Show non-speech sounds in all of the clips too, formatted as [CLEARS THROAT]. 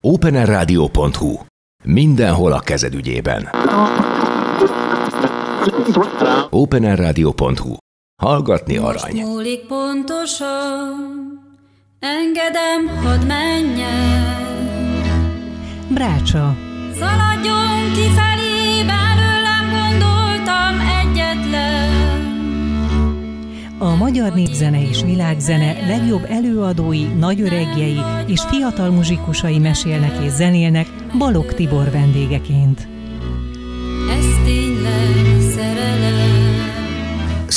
openerradio.hu. Mindenhol a kezed ügyében. openerradio.hu. Hallgatni arany. Múlik pontosan, engedem, hadd menjen. Brácsa. Szaladjon kifelé, A magyar népzene és világzene legjobb előadói, nagyöregjei és fiatal muzsikusai mesélnek és zenélnek Balog Tibor vendégeként. Ez tényleg.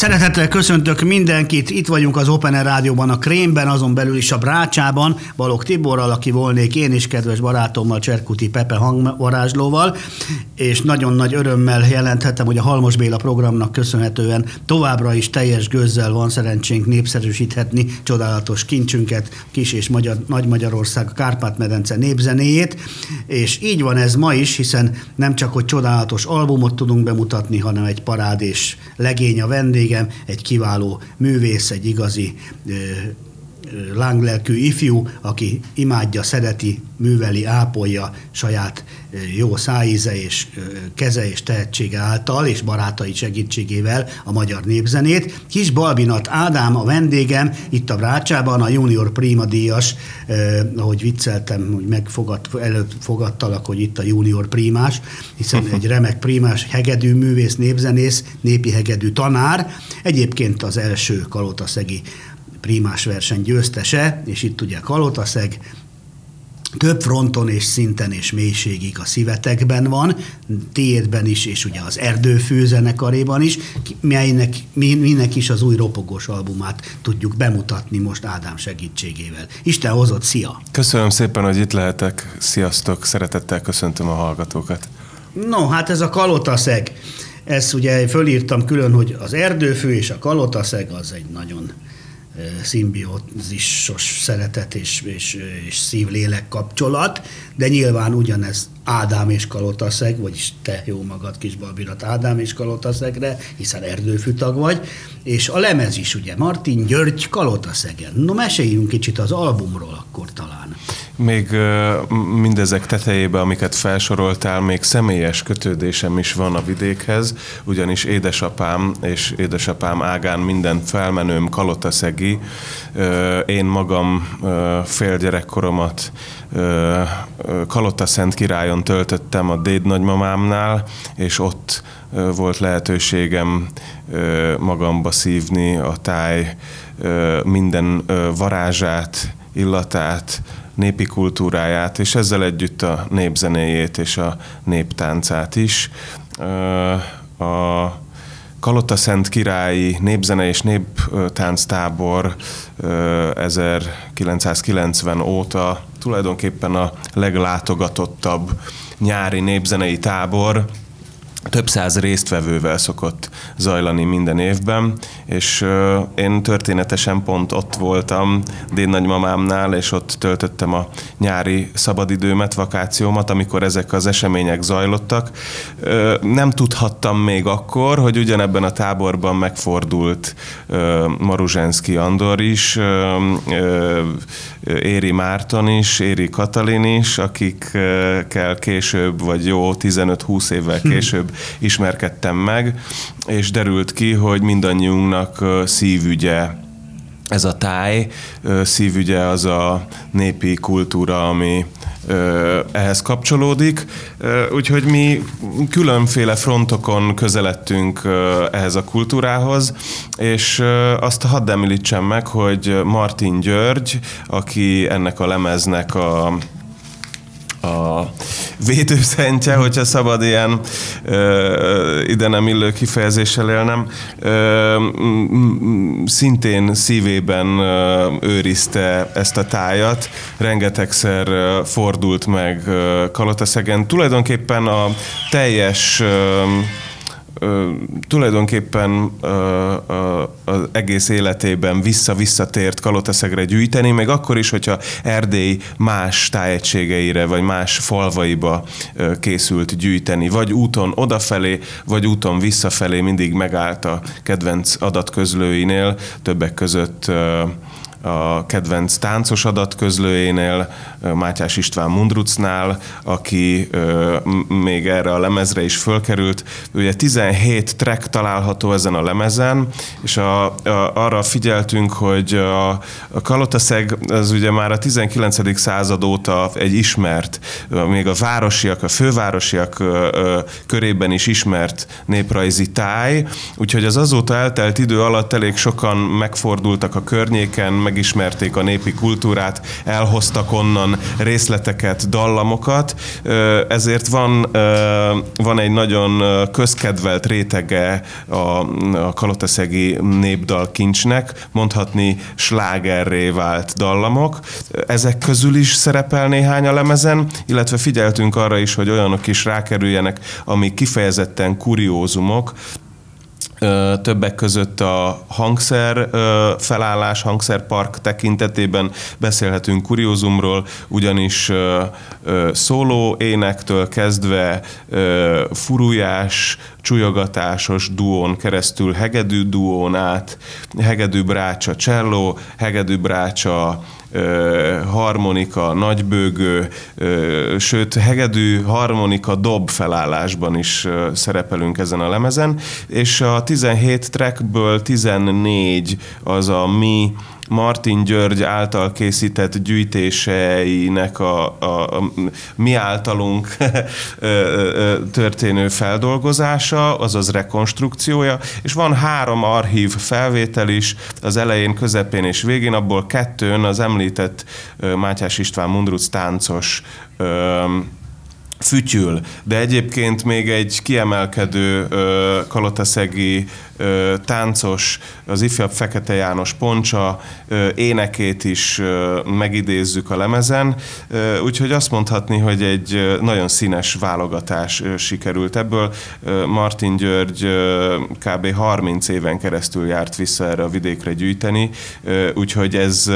Szeretettel köszöntök mindenkit, itt vagyunk az Open Air Rádióban, a Krémben, azon belül is a Brácsában, Balog Tiborral, aki volnék én is, kedves barátommal, Cserkuti Pepe hangvarázslóval, és nagyon nagy örömmel jelenthetem, hogy a Halmos Béla programnak köszönhetően továbbra is teljes gőzzel van szerencsénk népszerűsíthetni csodálatos kincsünket, Kis és Magyar, Nagy Magyarország, a Kárpát-medence népzenéjét, és így van ez ma is, hiszen nem csak, hogy csodálatos albumot tudunk bemutatni, hanem egy parád és legény a vendégem, egy kiváló művész, egy igazi lánglelkű ifjú, aki imádja, szereti, műveli, ápolja saját jó szájíze és keze és tehetsége által, és barátai segítségével a magyar népzenét. Kis Balbinat Ádám a vendégem, itt a Brácsában, a Junior Prima díjas, eh, ahogy vicceltem, hogy megfogad, előbb fogadtalak, hogy itt a Junior Primás, hiszen egy remek primás, hegedű művész, népzenész, népi hegedű tanár, egyébként az első kalotaszegi primás verseny győztese, és itt ugye Kalotaszeg, több fronton és szinten és mélységig a szívetekben van, tiédben is, és ugye az Erdőfő zenekaréban is, melynek, minek is az új ropogós albumát tudjuk bemutatni most Ádám segítségével. Isten hozott, szia! Köszönöm szépen, hogy itt lehetek. Sziasztok, szeretettel köszöntöm a hallgatókat. No, hát ez a kalotaszeg. Ezt ugye fölírtam külön, hogy az erdőfő és a kalotaszeg az egy nagyon szimbiózisos szeretet és, és, és szív-lélek kapcsolat, de nyilván ugyanez Ádám és Kalotaszeg, vagyis te jó magad kis Balbirat Ádám és Kalotaszegre, hiszen erdőfűtag vagy, és a lemez is ugye Martin György Kalotaszegen. No, meséljünk kicsit az albumról akkor talán. Még mindezek tetejébe, amiket felsoroltál, még személyes kötődésem is van a vidékhez, ugyanis édesapám és édesapám ágán minden felmenőm kalotaszegi. Én magam fél gyerekkoromat ö, Kalotaszent királyon töltöttem a déd nagymamámnál, és ott volt lehetőségem magamba szívni a táj minden varázsát, illatát, népi kultúráját, és ezzel együtt a népzenéjét és a néptáncát is. A Kalotaszent királyi népzene és néptánctábor ö, 1990 óta tulajdonképpen a leglátogatottabb nyári népzenei tábor, több száz résztvevővel szokott zajlani minden évben, és én történetesen pont ott voltam déd nagymamámnál, és ott töltöttem a nyári szabadidőmet, vakációmat, amikor ezek az események zajlottak. Nem tudhattam még akkor, hogy ugyanebben a táborban megfordult ö, Maruzsenszki Andor is, Éri Márton is, Éri Katalin is, akikkel később, vagy jó 15-20 évvel később ismerkedtem meg, és derült ki, hogy mindannyiunknak szívügye ez a táj, szívügye az a népi kultúra, ami ehhez kapcsolódik. Úgyhogy mi különféle frontokon közeledtünk ö, ehhez a kultúrához, és azt hadd említsem meg, hogy Martin György, aki ennek a lemeznek a a védőszentje, hogyha szabad ilyen ö, ide nem illő kifejezéssel élnem, ö, szintén szívében ö, őrizte ezt a tájat, rengetegszer fordult meg Kalotaszegen. Tulajdonképpen a teljes ö, tulajdonképpen ö, ö, az egész életében vissza-visszatért Kalotaszegre gyűjteni, még akkor is, hogyha Erdély más tájegységeire, vagy más falvaiba ö, készült gyűjteni, vagy úton odafelé, vagy úton visszafelé mindig megállt a kedvenc adatközlőinél, többek között ö, a kedvenc táncos adatközlőjénél, Mátyás István Mundrucnál, aki még erre a lemezre is fölkerült. Ugye 17 track található ezen a lemezen, és a, a, arra figyeltünk, hogy a, a Kalotaszeg az ugye már a 19. század óta egy ismert, még a városiak, a fővárosiak körében is ismert néprajzi táj, úgyhogy az azóta eltelt idő alatt elég sokan megfordultak a környéken, megismerték a népi kultúrát, elhoztak onnan részleteket, dallamokat, ezért van, van egy nagyon közkedvelt rétege a, a kalotaszegi népdal kincsnek, mondhatni slágerré vált dallamok. Ezek közül is szerepel néhány a lemezen, illetve figyeltünk arra is, hogy olyanok is rákerüljenek, amik kifejezetten kuriózumok, többek között a hangszer felállás, hangszerpark tekintetében beszélhetünk kuriózumról, ugyanis szóló énektől kezdve furujás, csúlyogatásos duón keresztül hegedű duón át, hegedű brácsa cselló, hegedű brácsa harmonika, nagybőgő, sőt hegedű, harmonika, dob felállásban is szerepelünk ezen a lemezen, és a 17 trackből 14 az a mi Martin György által készített gyűjtéseinek a, a, a mi általunk [LAUGHS] történő feldolgozása, azaz rekonstrukciója, és van három archív felvétel is, az elején, közepén és végén, abból kettőn az említett Mátyás István Mundruc táncos fütyül, de egyébként még egy kiemelkedő kalotaszegi táncos, az ifjabb Fekete János Poncsa énekét is megidézzük a lemezen, úgyhogy azt mondhatni, hogy egy nagyon színes válogatás sikerült ebből. Martin György kb. 30 éven keresztül járt vissza erre a vidékre gyűjteni, úgyhogy ez,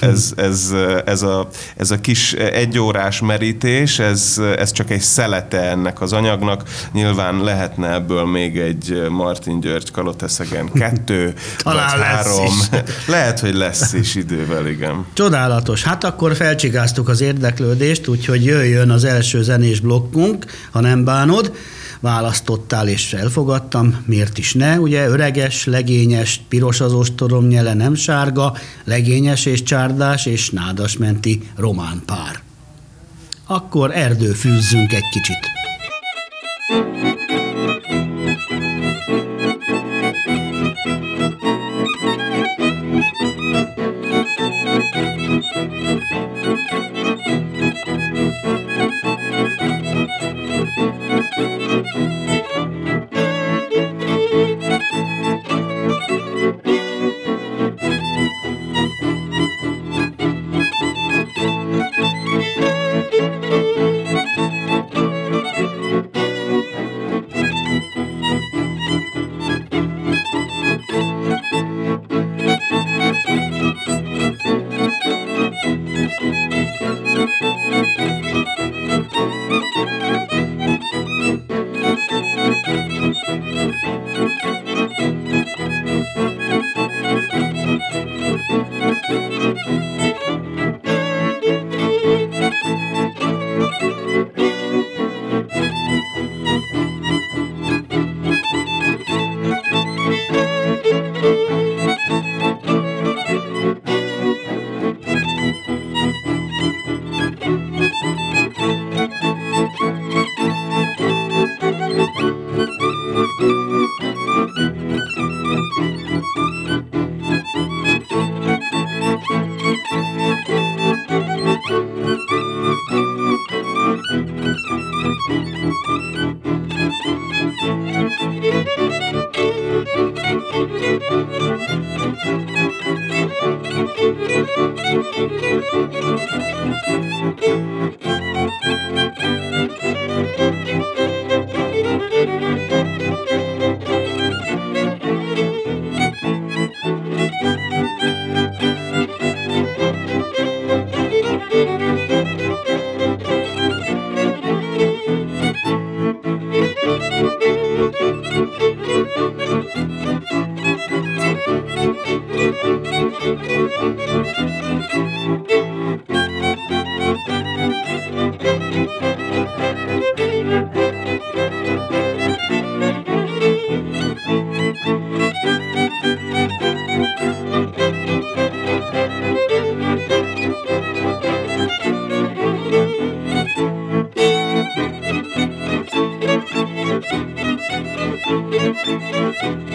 ez, ez, ez, a, ez a kis egyórás merítés, ez, ez csak egy szelete ennek az anyagnak. Nyilván lehetne ebből még egy Martin György Kaloteszegen kettő, [LAUGHS] Talán vagy három. [LAUGHS] Lehet, hogy lesz is idővel, igen. Csodálatos. Hát akkor felcsigáztuk az érdeklődést, úgyhogy jöjjön az első zenés blokkunk, ha nem bánod választottál és elfogadtam, miért is ne, ugye öreges, legényes, piros az ostorom nyele, nem sárga, legényes és csárdás és nádasmenti román pár akkor erdőfűzzünk egy kicsit.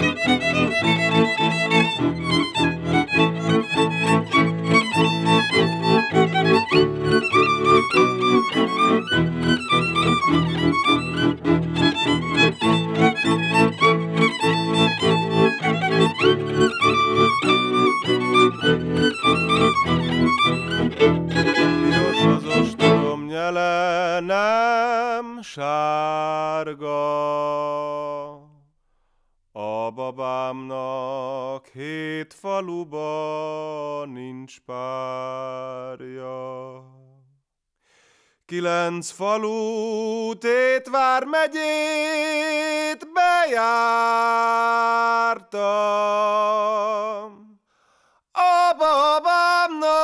Piros Kilenc falu Tétvár megyét bejártam. A babámnak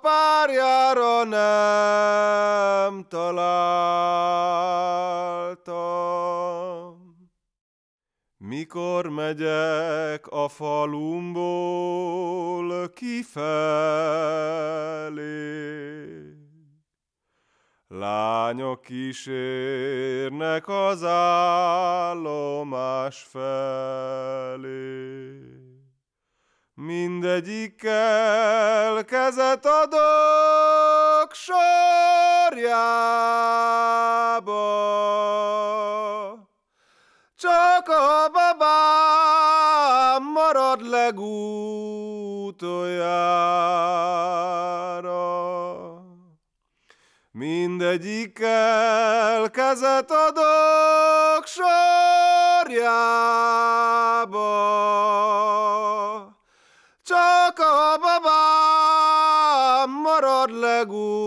párjára nem találtam. Mikor megyek a falumból kifelé, Lányok kísérnek az állomás felé. Mindegyikkel kezet adok sorjába. Csak a babám marad legutoljára. Mindegyikkel kezet adok sorjába, Csak a babám marad legutoljára.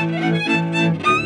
Thank you. Thank you.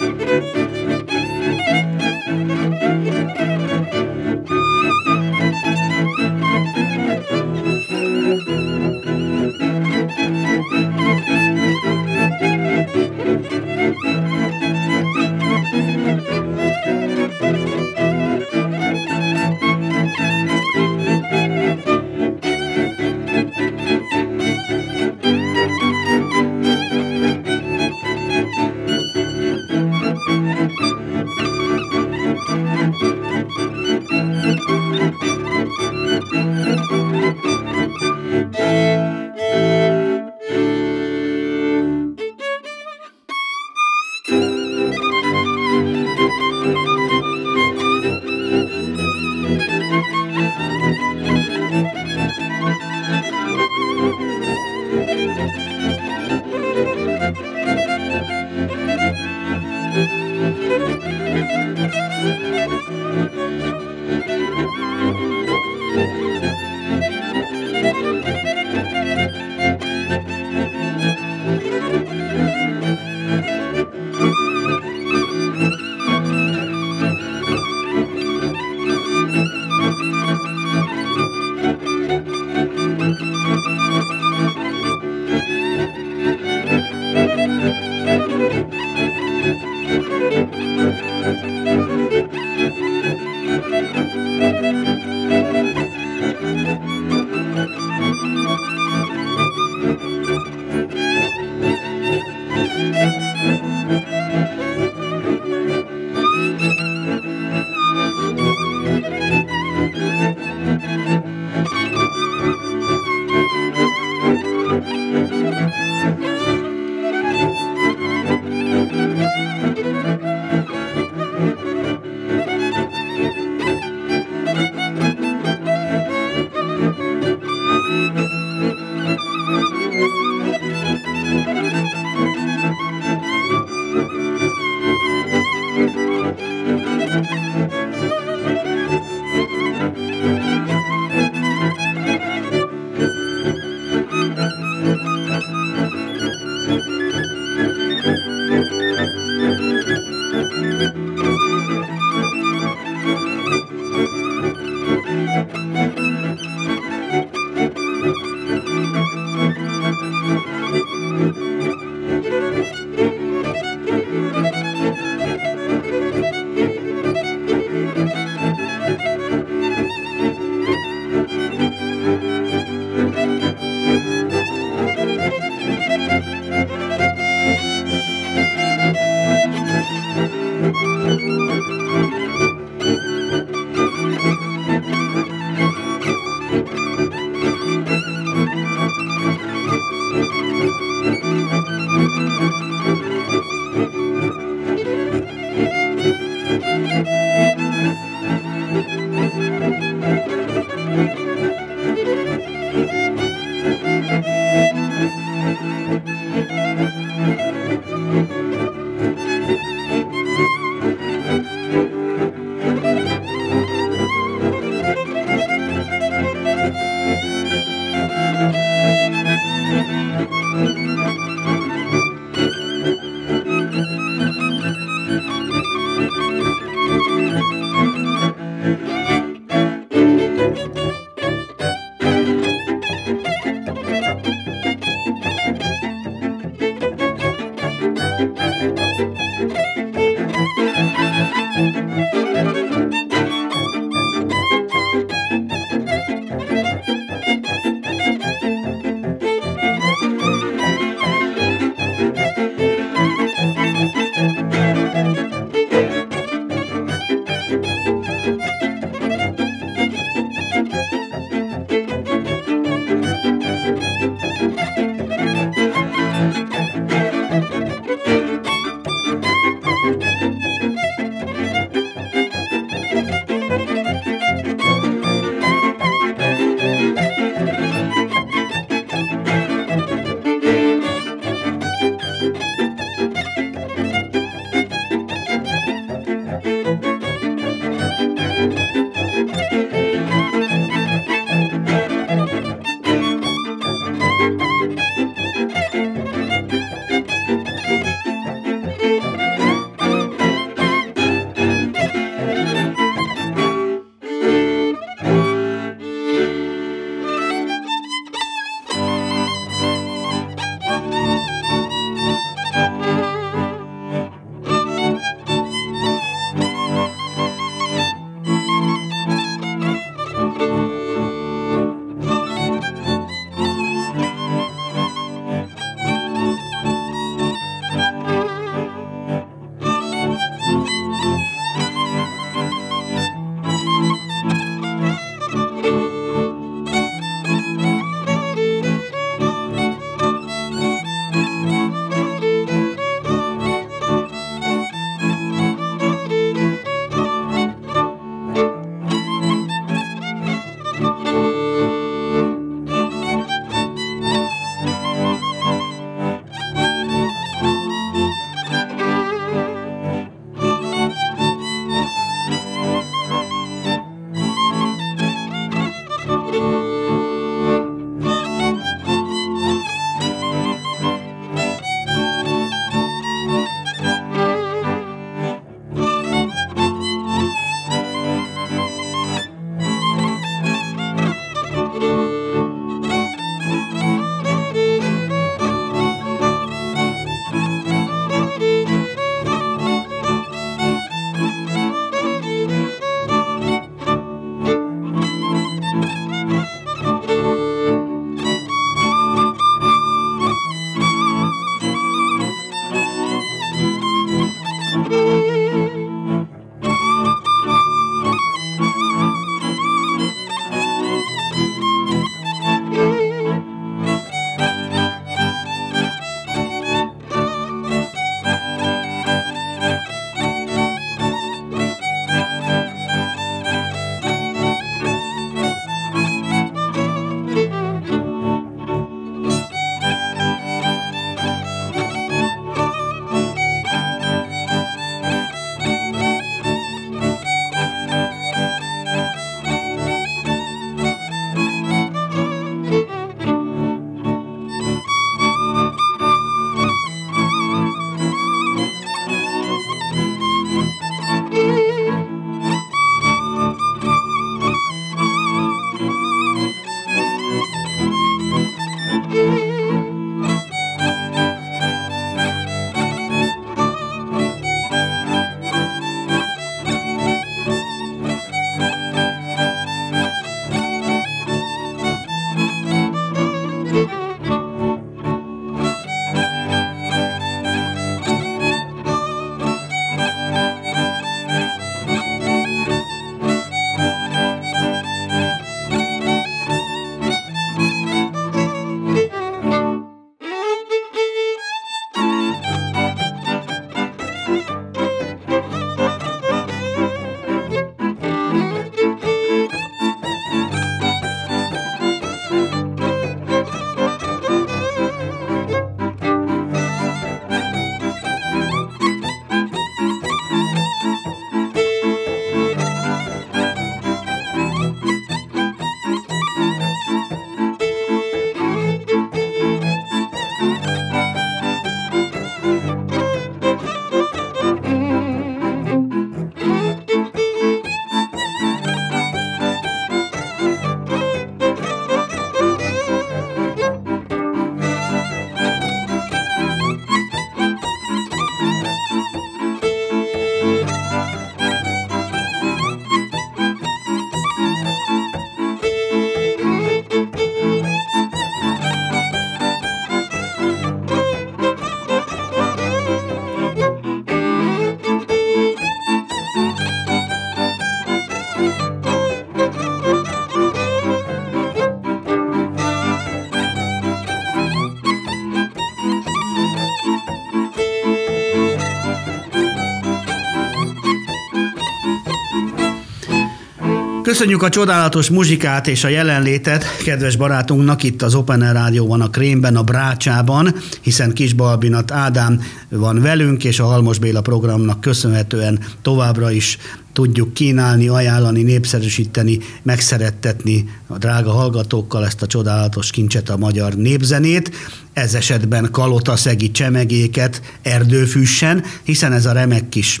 Köszönjük a csodálatos muzsikát és a jelenlétet. Kedves barátunknak itt az Open Air Rádióban, a Krémben, a Brácsában, hiszen Kisbalbinat Ádám van velünk, és a Halmos Béla programnak köszönhetően továbbra is tudjuk kínálni, ajánlani, népszerűsíteni, megszerettetni a drága hallgatókkal ezt a csodálatos kincset, a magyar népzenét, ez esetben kalota szegi csemegéket erdőfűssen, hiszen ez a remek kis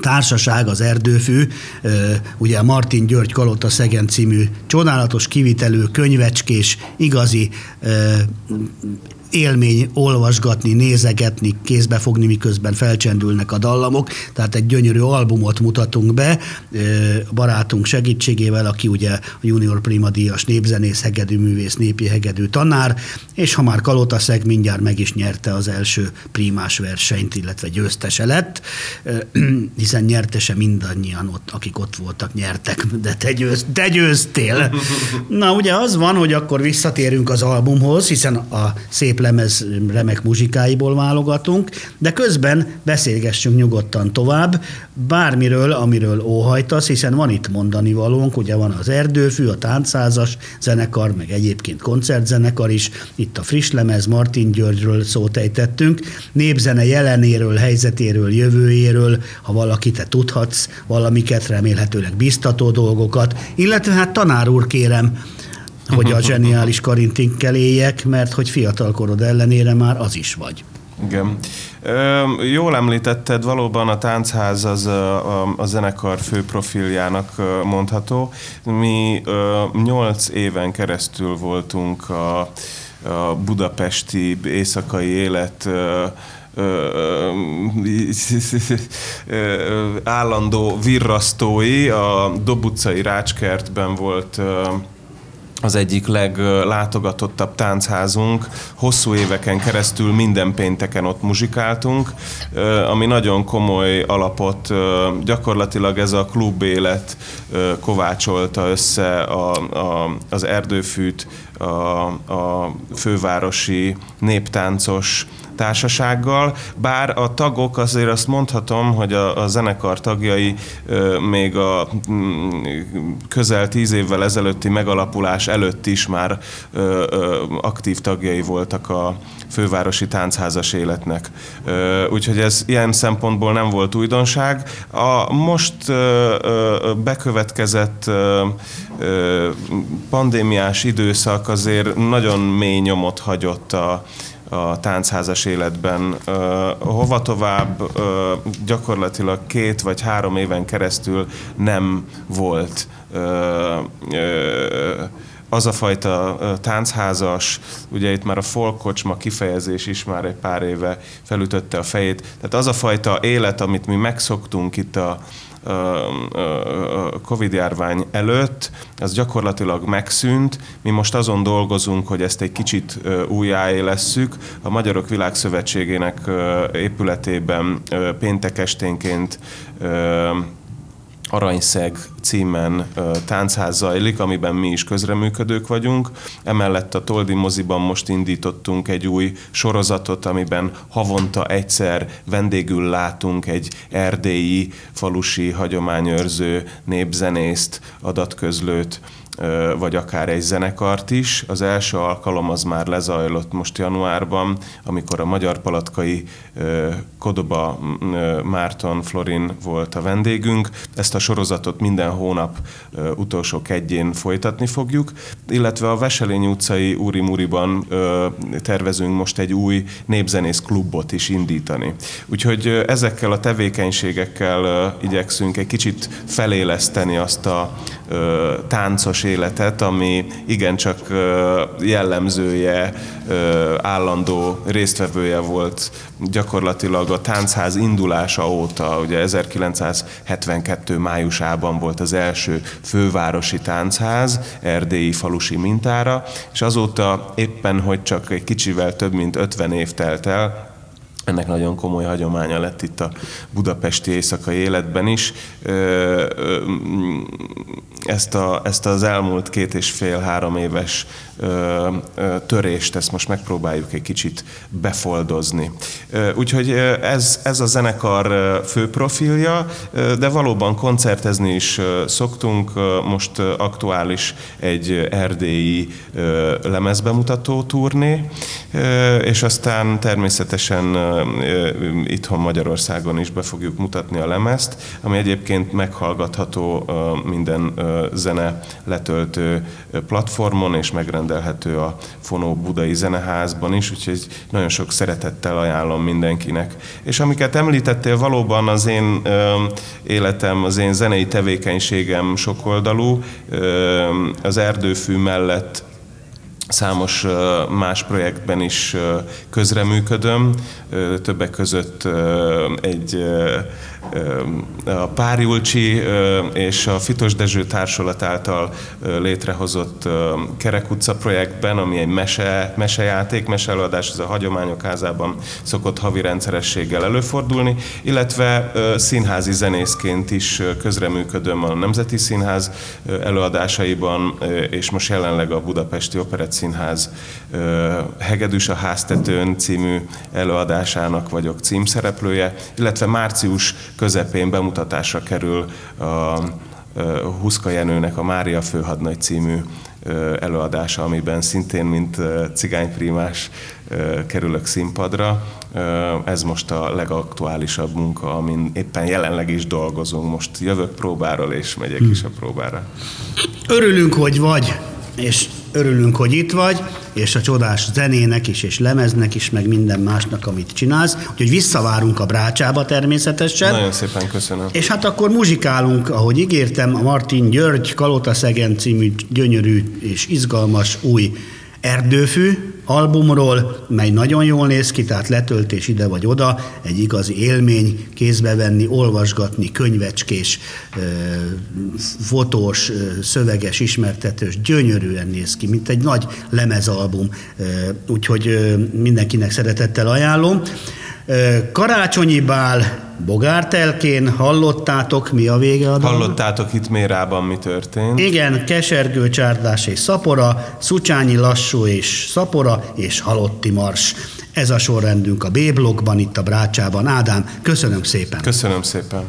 társaság, az Erdőfű, ugye Martin György Kalota Szegen című csodálatos kivitelő, könyvecskés, igazi élmény olvasgatni, nézegetni, kézbe fogni, miközben felcsendülnek a dallamok. Tehát egy gyönyörű albumot mutatunk be barátunk segítségével, aki ugye a Junior Prima díjas népzenész, hegedű művész, népi hegedű tanár, és ha már Kalotaszeg mindjárt meg is nyerte az első primás versenyt, illetve győztese lett, [CLEARS THROAT] hiszen nyertese mindannyian ott, akik ott voltak, nyertek, de te, győz, te győztél. [LAUGHS] Na ugye az van, hogy akkor visszatérünk az albumhoz, hiszen a szép lemez remek muzsikáiból válogatunk, de közben beszélgessünk nyugodtan tovább, bármiről, amiről óhajtasz, hiszen van itt mondani valónk, ugye van az Erdőfű, a Táncszázas zenekar, meg egyébként koncertzenekar is, itt a friss lemez, Martin Györgyről szót ejtettünk, népzene jelenéről, helyzetéről, jövőjéről, ha valaki te tudhatsz valamiket, remélhetőleg biztató dolgokat, illetve hát tanár úr kérem, hogy a zseniális karintinkkel éljek, mert hogy fiatalkorod ellenére már az is vagy. Igen. Ö, jól említetted, valóban a táncház az a, a, a zenekar fő profiljának mondható. Mi nyolc éven keresztül voltunk a, a budapesti éjszakai élet állandó virrasztói. A Dobucai Rácskertben volt az egyik leglátogatottabb táncházunk. Hosszú éveken keresztül minden pénteken ott muzsikáltunk, ami nagyon komoly alapot, gyakorlatilag ez a klub élet kovácsolta össze a, a, az erdőfűt, a, a fővárosi néptáncos társasággal, bár a tagok azért azt mondhatom, hogy a, a zenekar tagjai ö, még a m, közel tíz évvel ezelőtti megalapulás előtt is már ö, ö, aktív tagjai voltak a fővárosi táncházas életnek. Ö, úgyhogy ez ilyen szempontból nem volt újdonság. A most ö, ö, bekövetkezett ö, ö, pandémiás időszak azért nagyon mély nyomot hagyott a a táncházas életben. Hova tovább? Gyakorlatilag két vagy három éven keresztül nem volt az a fajta táncházas, ugye itt már a folkocsma kifejezés is már egy pár éve felütötte a fejét, tehát az a fajta élet, amit mi megszoktunk itt a, Covid-járvány előtt, ez gyakorlatilag megszűnt. Mi most azon dolgozunk, hogy ezt egy kicsit újjáélesszük. A Magyarok Világszövetségének épületében péntek esténként Aranyszeg címen táncház zajlik, amiben mi is közreműködők vagyunk. Emellett a Toldi moziban most indítottunk egy új sorozatot, amiben havonta egyszer vendégül látunk egy erdélyi, falusi, hagyományőrző népzenészt, adatközlőt, vagy akár egy zenekart is. Az első alkalom az már lezajlott most januárban, amikor a Magyar Palatkai Kodoba Márton Florin volt a vendégünk. Ezt a sorozatot minden hónap utolsó kedjén folytatni fogjuk, illetve a Veselény utcai Úri Muriban tervezünk most egy új népzenész klubot is indítani. Úgyhogy ezekkel a tevékenységekkel igyekszünk egy kicsit feléleszteni azt a táncos életet, ami igencsak jellemzője, állandó résztvevője volt gyakorlatilag a táncház indulása óta, ugye 1972 májusában volt az első fővárosi táncház, erdélyi falusi mintára, és azóta éppen, hogy csak egy kicsivel több mint 50 év telt el, ennek nagyon komoly hagyománya lett itt a budapesti éjszakai életben is. Ezt, a, ezt az elmúlt két és fél-három éves törést, ezt most megpróbáljuk egy kicsit befoldozni. Úgyhogy ez, ez a zenekar fő profilja, de valóban koncertezni is szoktunk. Most aktuális egy erdélyi lemezbemutató turné, és aztán természetesen itthon Magyarországon is be fogjuk mutatni a lemezt, ami egyébként meghallgatható minden zene letöltő platformon, és megrendelhető a Fonó Budai Zeneházban is, úgyhogy nagyon sok szeretettel ajánlom mindenkinek. És amiket említettél, valóban az én életem, az én zenei tevékenységem sokoldalú. Az erdőfű mellett számos más projektben is közreműködöm, többek között egy a Párjulcsi és a Fitos Dezső Társulat által létrehozott Kerek utca projektben, ami egy mese, mesejáték, meseelőadás, ez a hagyományok házában szokott havi rendszerességgel előfordulni, illetve színházi zenészként is közreműködöm a Nemzeti Színház előadásaiban, és most jelenleg a Budapesti Operett Színház Hegedűs a háztetőn című előadásának vagyok címszereplője, illetve március közepén bemutatásra kerül a Huszka Jenőnek a Mária Főhadnagy című előadása, amiben szintén, mint cigányprímás kerülök színpadra. Ez most a legaktuálisabb munka, amin éppen jelenleg is dolgozunk. Most jövök próbáról, és megyek hmm. is a próbára. Örülünk, hogy vagy, és örülünk, hogy itt vagy, és a csodás zenének is, és lemeznek is, meg minden másnak, amit csinálsz. Úgyhogy visszavárunk a brácsába természetesen. Nagyon szépen köszönöm. És hát akkor muzsikálunk, ahogy ígértem, a Martin György Kalota Szegen című gyönyörű és izgalmas új erdőfű, albumról, mely nagyon jól néz ki, tehát letöltés ide vagy oda, egy igazi élmény kézbe venni, olvasgatni, könyvecskés, fotós, szöveges, ismertetős, gyönyörűen néz ki, mint egy nagy lemezalbum, úgyhogy mindenkinek szeretettel ajánlom. Karácsonyi bál Bogártelkén, hallottátok, mi a vége a Hallottátok itt Mérában, mi történt? Igen, kesergő csárdás és szapora, szucsányi lassú és szapora, és halotti mars. Ez a sorrendünk a B-blokkban, itt a Brácsában. Ádám, köszönöm szépen. Köszönöm szépen.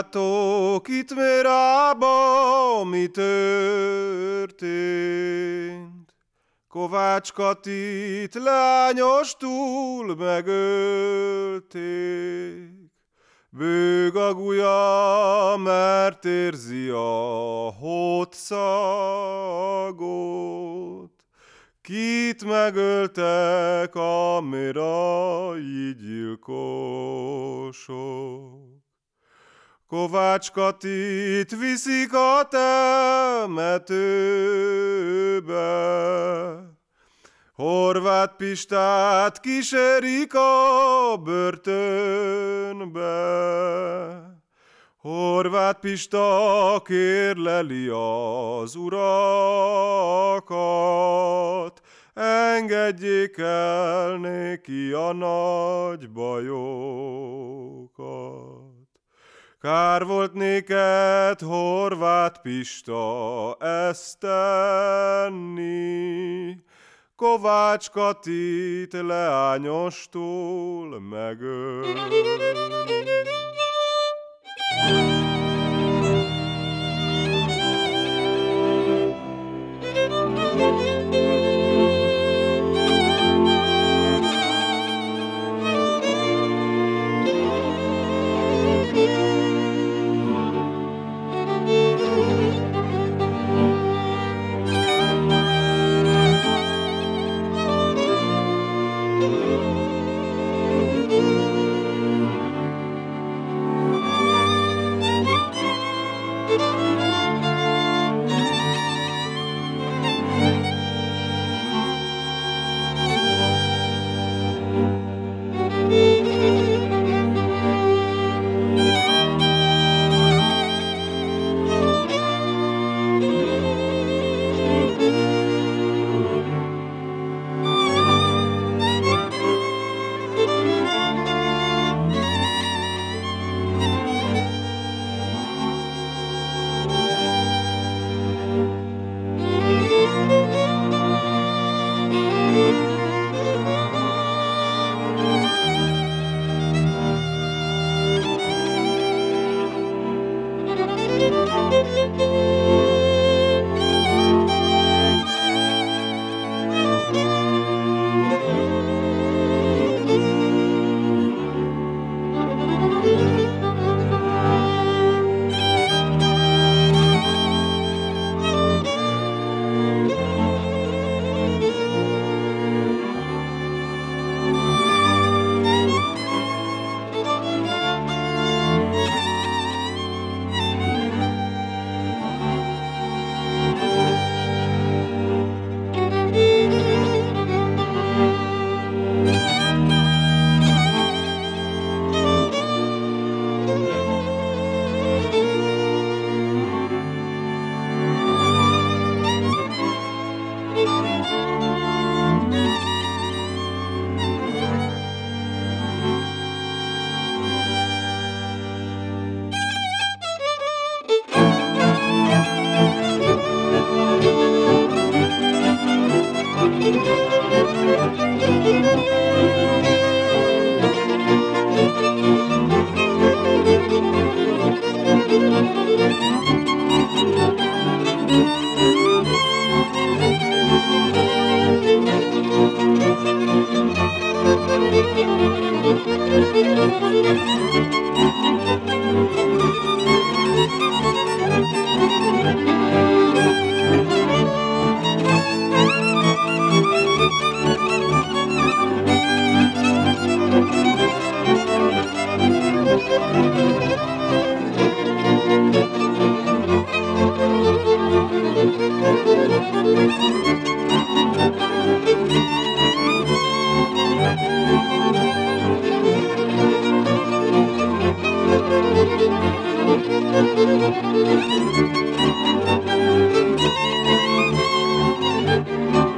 Tudtátok itt Mérába, mi történt? Kovács Katit lányos túl megölték. Bőg a gulya, mert érzi a hót szagot. Kit megöltek a mérai gyilkosok. Kovács Katit viszik a temetőbe. Horváth Pistát kísérik a börtönbe. Horváth Pista kérleli az urakat, engedjék el néki a nagy bajokat. Kár volt néked, Horváth Pista, ezt tenni, Kovács Katit leányostól megölni. Thank you.